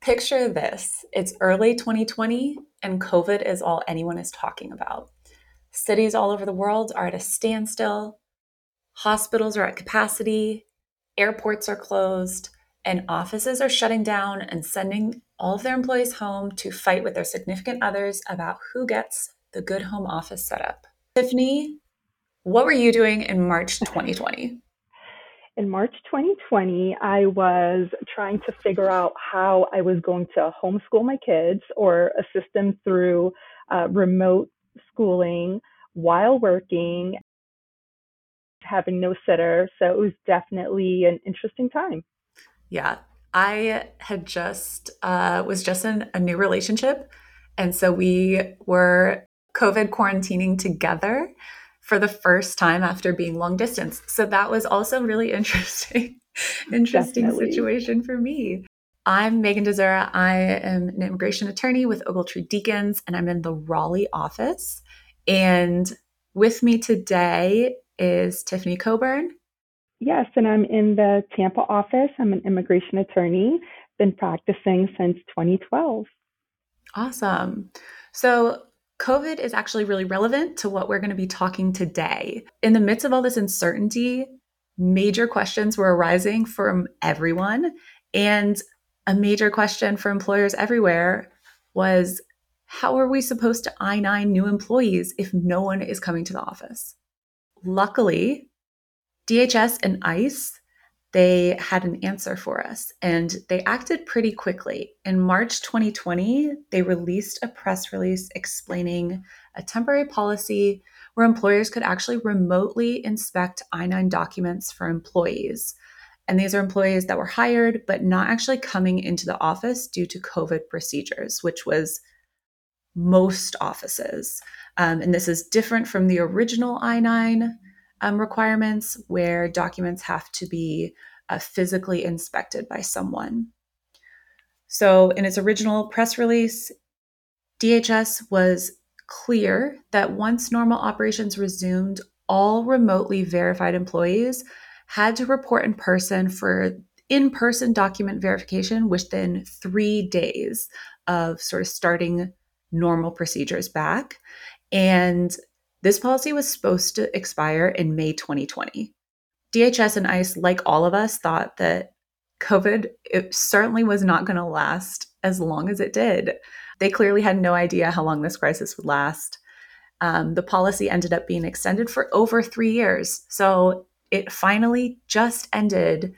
Picture this it's early 2020, and COVID is all anyone is talking about. Cities all over the world are at a standstill, hospitals are at capacity, airports are closed, and offices are shutting down and sending all of their employees home to fight with their significant others about who gets the good home office setup. Tiffany, what were you doing in March 2020? In March 2020, I was trying to figure out how I was going to homeschool my kids or assist them through uh, remote schooling while working, having no sitter. So it was definitely an interesting time. Yeah. I had just, uh, was just in a new relationship. And so we were COVID quarantining together for the first time after being long distance. So that was also really interesting, interesting Definitely. situation for me. I'm Meagan Dziura. I am an immigration attorney with Ogletree Deakins, and I'm in the Raleigh office. And with me today is Tiffany Coburn. Yes, and I'm in the Tampa office. I'm an immigration attorney, been practicing since 2012. Awesome. So, COVID is actually really relevant to what we're going to be talking today. In the midst of all this uncertainty, major questions were arising from everyone. And a major question for employers everywhere was how are we supposed to I 9 new employees if no one is coming to the office? Luckily, DHS and ICE they had an answer for us and they acted pretty quickly. In March 2020, they released a press release explaining a temporary policy where employers could actually remotely inspect I 9 documents for employees. And these are employees that were hired but not actually coming into the office due to COVID procedures, which was most offices. Um, and this is different from the original I 9 um, requirements where documents have to be uh, physically inspected by someone. So, in its original press release, DHS was clear that once normal operations resumed, all remotely verified employees had to report in person for in person document verification within three days of sort of starting normal procedures back. And this policy was supposed to expire in May 2020. DHS and ICE, like all of us, thought that COVID it certainly was not going to last as long as it did. They clearly had no idea how long this crisis would last. Um, the policy ended up being extended for over three years. So it finally just ended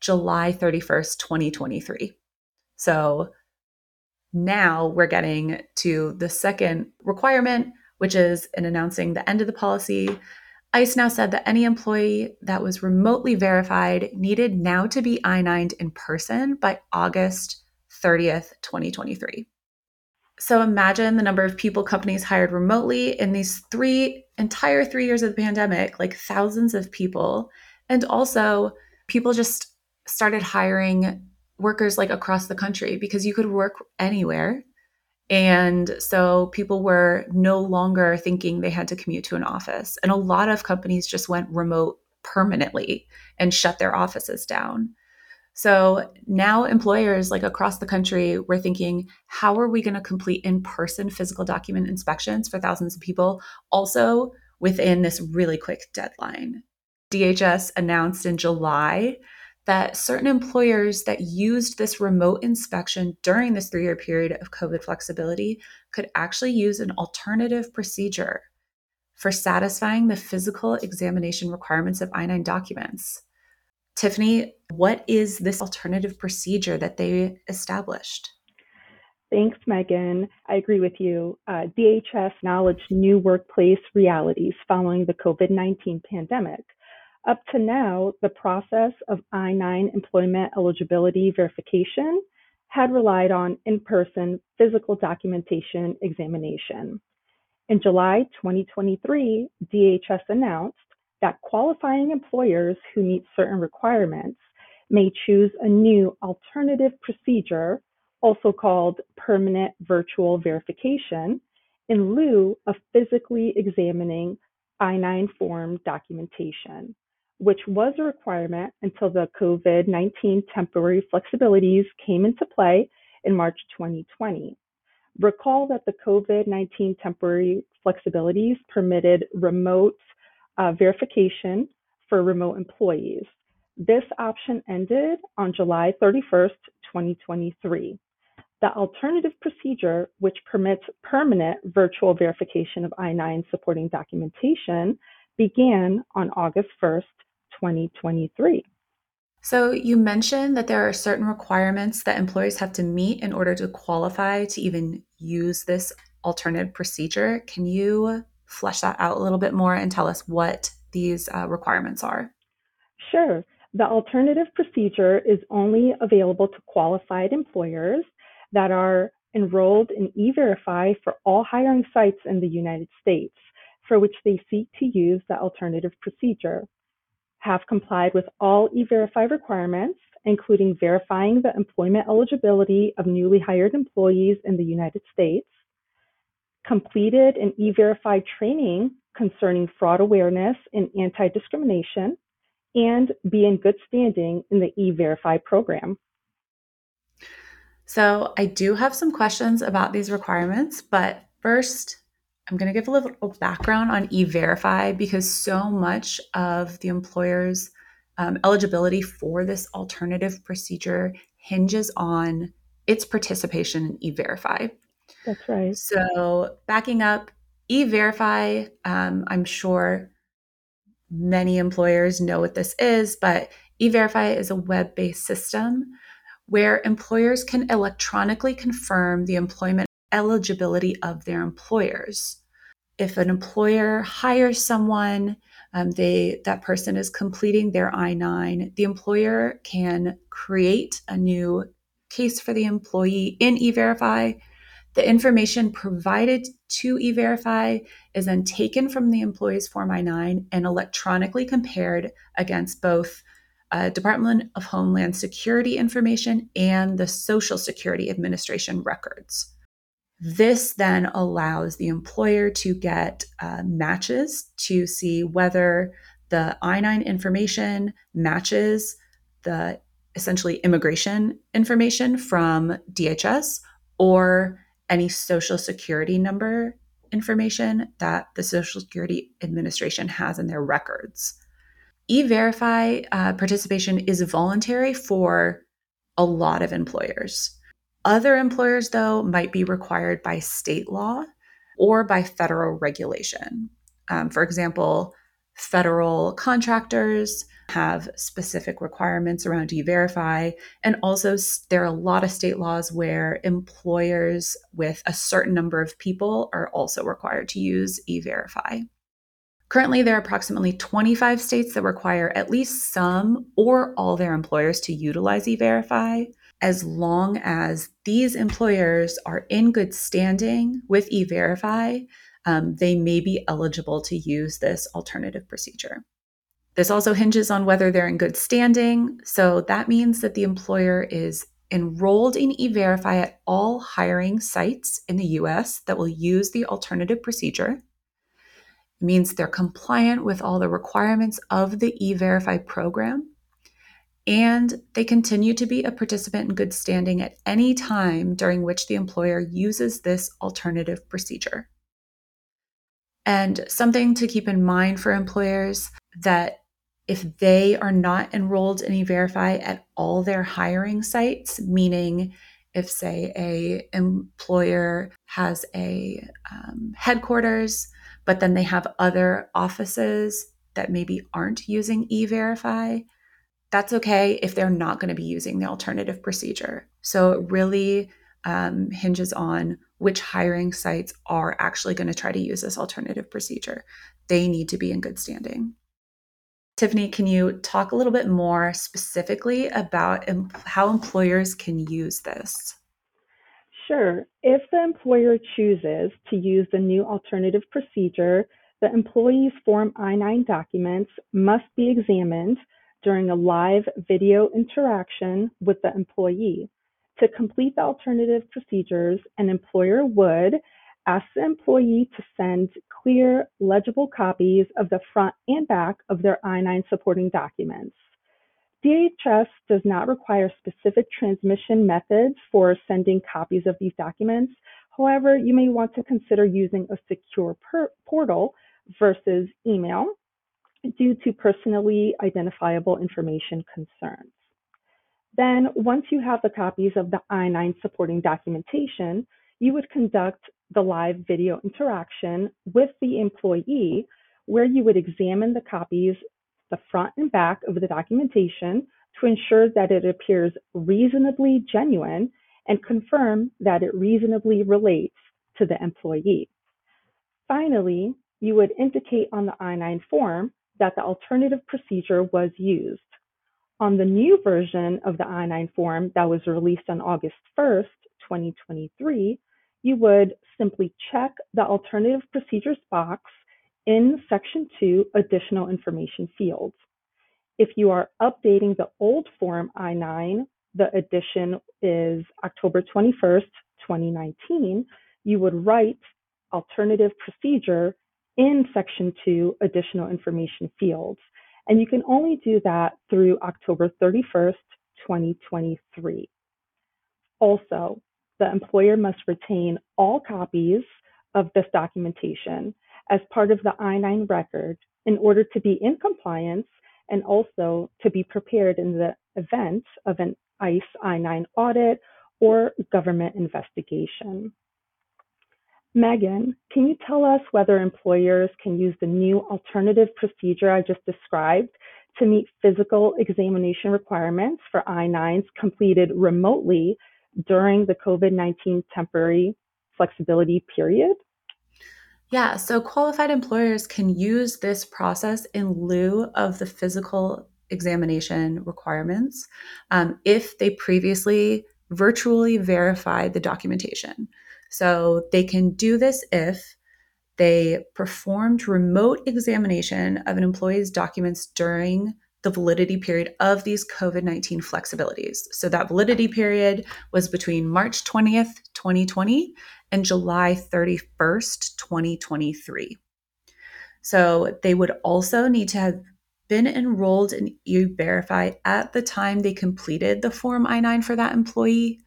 July 31st, 2023. So now we're getting to the second requirement, which is in announcing the end of the policy. ICE now said that any employee that was remotely verified needed now to be I 9 in person by August 30th, 2023. So imagine the number of people companies hired remotely in these three entire three years of the pandemic, like thousands of people. And also, people just started hiring workers like across the country because you could work anywhere and so people were no longer thinking they had to commute to an office. And a lot of companies just went remote permanently and shut their offices down. So now employers like across the country were thinking, how are we going to complete in-person physical document inspections for thousands of people also within this really quick deadline? DHS announced in July that certain employers that used this remote inspection during this three year period of COVID flexibility could actually use an alternative procedure for satisfying the physical examination requirements of I 9 documents. Tiffany, what is this alternative procedure that they established? Thanks, Meagan. I agree with you. Uh, DHS acknowledged new workplace realities following the COVID 19 pandemic. Up to now, the process of I 9 employment eligibility verification had relied on in person physical documentation examination. In July 2023, DHS announced that qualifying employers who meet certain requirements may choose a new alternative procedure, also called permanent virtual verification, in lieu of physically examining I 9 form documentation, which was a requirement until the COVID 19 temporary flexibilities came into play in March 2020. Recall that the COVID 19 temporary flexibilities permitted remote uh, verification for remote employees. This option ended on July 31st, 2023. The alternative procedure, which permits permanent virtual verification of I 9 supporting documentation, began on August 1st, 2023. So, you mentioned that there are certain requirements that employers have to meet in order to qualify to even use this alternative procedure. Can you flesh that out a little bit more and tell us what these uh, requirements are? Sure. The alternative procedure is only available to qualified employers that are enrolled in E-Verify for all hiring sites in the United States for which they seek to use the alternative procedure have complied with all E-Verify requirements, including verifying the employment eligibility of newly hired employees in the United States, completed an E-Verify training concerning fraud awareness and anti-discrimination, and be in good standing in the E-Verify program. So, I do have some questions about these requirements, but first, I'm going to give a little background on E-Verify because so much of the employer's um, eligibility for this alternative procedure hinges on its participation in E-Verify. That's right. So, backing up, E-Verify, um, I'm sure many employers know what this is, but E-Verify is a web-based system where employers can electronically confirm the employment eligibility of their employers. If an employer hires someone, um, they that person is completing their I-9, the employer can create a new case for the employee in E-Verify. The information provided to E-Verify is then taken from the employee's Form I-9 and electronically compared against both uh, Department of Homeland Security information and the Social Security Administration records. This then allows the employer to get uh, matches to see whether the I 9 information matches the essentially immigration information from DHS or any Social Security number information that the Social Security Administration has in their records. E-Verify uh, participation is voluntary for a lot of employers. Other employers, though, might be required by state law or by federal regulation. Um, for example, federal contractors have specific requirements around e-verify and also there are a lot of state laws where employers with a certain number of people are also required to use e-verify Currently, there are approximately 25 states that require at least some or all their employers to utilize eVerify, as long as these employers are in good standing with eVerify, um, they may be eligible to use this alternative procedure. This also hinges on whether they're in good standing. So that means that the employer is enrolled in eVerify at all hiring sites in the US that will use the alternative procedure It means they're compliant with all the requirements of the e-verify program and they continue to be a participant in good standing at any time during which the employer uses this alternative procedure. And something to keep in mind for employers that if they are not enrolled in e-verify at all their hiring sites, meaning if say a employer has a um, headquarters but then they have other offices that maybe aren't using e-verify that's okay if they're not going to be using the alternative procedure so it really um, hinges on which hiring sites are actually going to try to use this alternative procedure they need to be in good standing Tiffany, can you talk a little bit more specifically about em- how employers can use this? Sure. If the employer chooses to use the new alternative procedure, the employee's Form I-9 documents must be examined during a live video interaction with the employee. To complete the alternative procedures, an employer would ask the employee to send clear, legible copies of the front and back of their I-9 supporting documents. DHS does not require specific transmission methods for sending copies of these documents. However, you may want to consider using a secure portal versus email due to personally identifiable information concerns. Then, once you have the copies of the I-9 supporting documentation, you would conduct the live video interaction with the employee where you would examine the copies the front and back of the documentation to ensure that it appears reasonably genuine and confirm that it reasonably relates to the employee. Finally, you would indicate on the I-9 form that the alternative procedure was used. On the new version of the I-9 form that was released on August 1st, 2023, you would simply check the alternative procedures box in Section 2 Additional Information fields. If you are updating the old Form I-9, the edition is October 21st, 2019, you would write alternative procedure in Section 2 Additional Information fields. And you can only do that through October 31st, 2023. Also, the employer must retain all copies of this documentation as part of the I-9 record in order to be in compliance and also to be prepared in the event of an ICE I-9 audit or government investigation. Meagan, can you tell us whether employers can use the new alternative procedure I just described to meet physical examination requirements for I-9s completed remotely during the COVID-19 temporary flexibility period? Yeah, so qualified employers can use this process in lieu of the physical examination requirements um, if they previously virtually verified the documentation. So they can do this if they performed remote examination of an employee's documents during the validity period of these COVID 19 flexibilities. So that validity period was between March 20th, 2020 and July 31st, 2023. So they would also need to have been enrolled in eVerify at the time they completed the Form I 9 for that employee.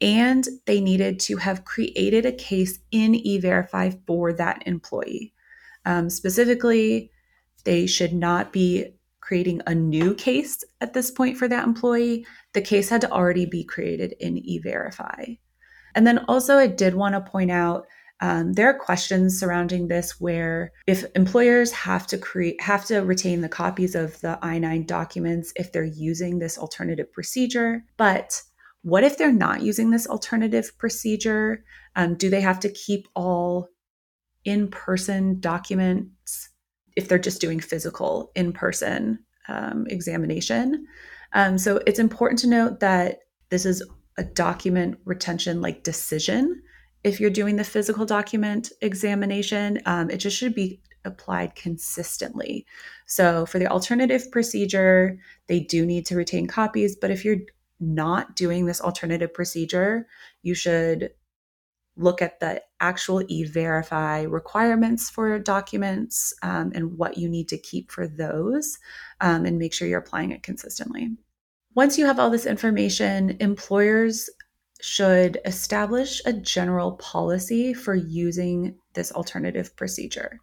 And they needed to have created a case in eVerify for that employee. Um, specifically, they should not be creating a new case at this point for that employee. The case had to already be created in eVerify. And then also, I did want to point out um, there are questions surrounding this where if employers have to create have to retain the copies of the I-9 documents if they're using this alternative procedure, but what if they're not using this alternative procedure? Um, do they have to keep all in-person documents if they're just doing physical in-person um, examination? Um, so it's important to note that this is a document retention like decision if you're doing the physical document examination um, it just should be applied consistently so for the alternative procedure they do need to retain copies but if you're not doing this alternative procedure you should look at the actual e-verify requirements for documents um, and what you need to keep for those um, and make sure you're applying it consistently once you have all this information, employers should establish a general policy for using this alternative procedure.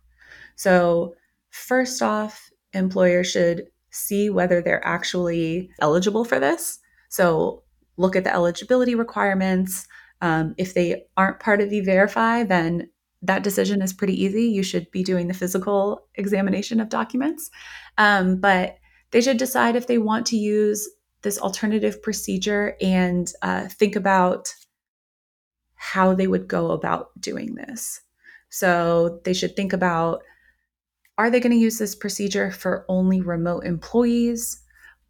So, first off, employers should see whether they're actually eligible for this. So, look at the eligibility requirements. Um, if they aren't part of e-verify, then that decision is pretty easy. You should be doing the physical examination of documents. Um, but they should decide if they want to use this alternative procedure and uh, think about how they would go about doing this. So they should think about Are they going to use this procedure for only remote employees?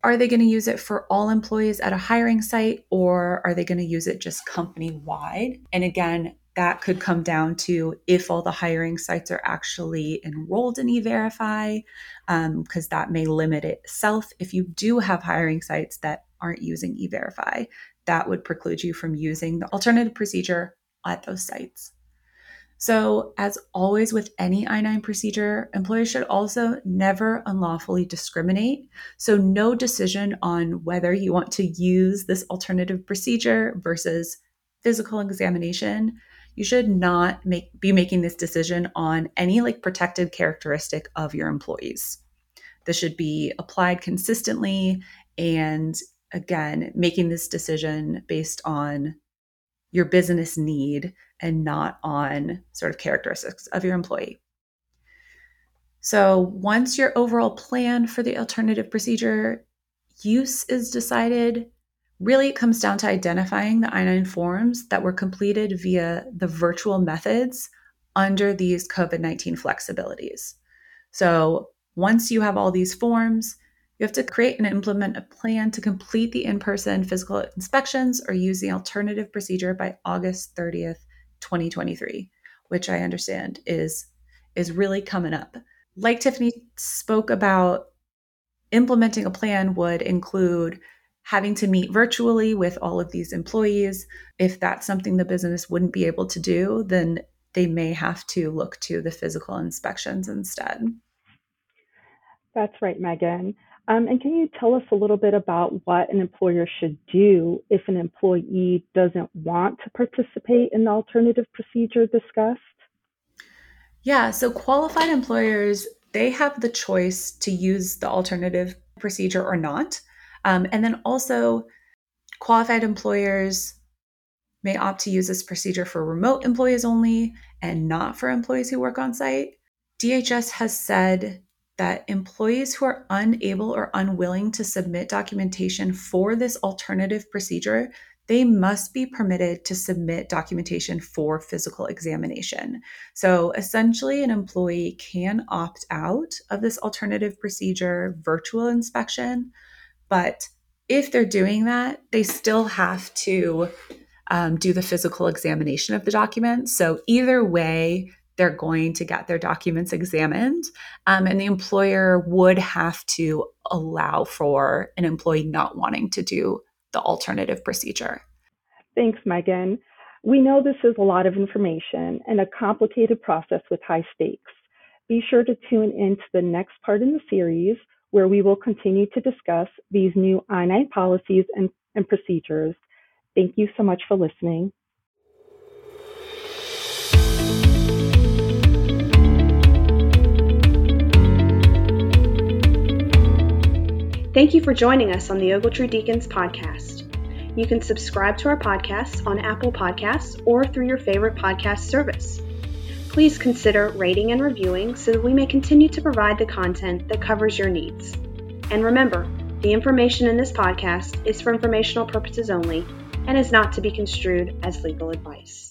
Are they going to use it for all employees at a hiring site or are they going to use it just company wide? And again, that could come down to if all the hiring sites are actually enrolled in eVerify, because um, that may limit itself. If you do have hiring sites that aren't using eVerify, that would preclude you from using the alternative procedure at those sites. So, as always with any I 9 procedure, employers should also never unlawfully discriminate. So, no decision on whether you want to use this alternative procedure versus physical examination. You should not make be making this decision on any like protected characteristic of your employees. This should be applied consistently and again, making this decision based on your business need and not on sort of characteristics of your employee. So, once your overall plan for the alternative procedure use is decided, really it comes down to identifying the I 9 forms that were completed via the virtual methods under these COVID 19 flexibilities. So, once you have all these forms, you have to create and implement a plan to complete the in person physical inspections or use the alternative procedure by August 30th, 2023, which I understand is, is really coming up. Like Tiffany spoke about, implementing a plan would include having to meet virtually with all of these employees. If that's something the business wouldn't be able to do, then they may have to look to the physical inspections instead. That's right, Meagan. Um, and can you tell us a little bit about what an employer should do if an employee doesn't want to participate in the alternative procedure discussed? Yeah, so qualified employers, they have the choice to use the alternative procedure or not. Um, and then also, qualified employers may opt to use this procedure for remote employees only and not for employees who work on site. DHS has said that employees who are unable or unwilling to submit documentation for this alternative procedure they must be permitted to submit documentation for physical examination. So essentially, an employee can opt out of this alternative procedure virtual inspection, but if they're doing that, they still have to um, do the physical examination of the document. So either way, they're going to get their documents examined. Um, and the employer would have to allow for an employee not wanting to do the alternative procedure. Thanks, Meagan. We know this is a lot of information and a complicated process with high stakes. Be sure to tune in to the next part in the series where we will continue to discuss these new I 9 policies and, and procedures. Thank you so much for listening. Thank you for joining us on the Ogletree Deakins podcast. You can subscribe to our podcast on Apple Podcasts or through your favorite podcast service. Please consider rating and reviewing so that we may continue to provide the content that covers your needs. And remember, the information in this podcast is for informational purposes only and is not to be construed as legal advice.